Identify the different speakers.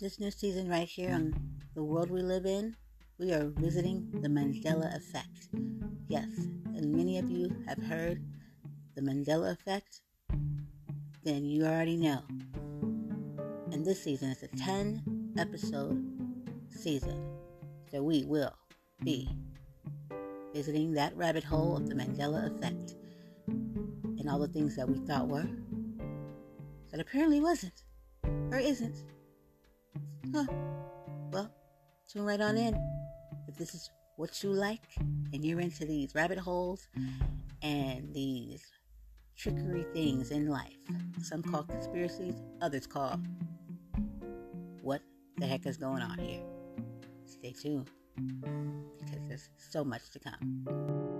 Speaker 1: This new season, right here on the world we live in, we are visiting the Mandela effect. Yes, and many of you have heard the Mandela effect, then you already know. And this season is a 10 episode season. So we will be visiting that rabbit hole of the Mandela effect and all the things that we thought were, that apparently wasn't or isn't. Huh. Well, tune right on in. If this is what you like and you're into these rabbit holes and these trickery things in life, some call conspiracies, others call what the heck is going on here. Stay tuned because there's so much to come.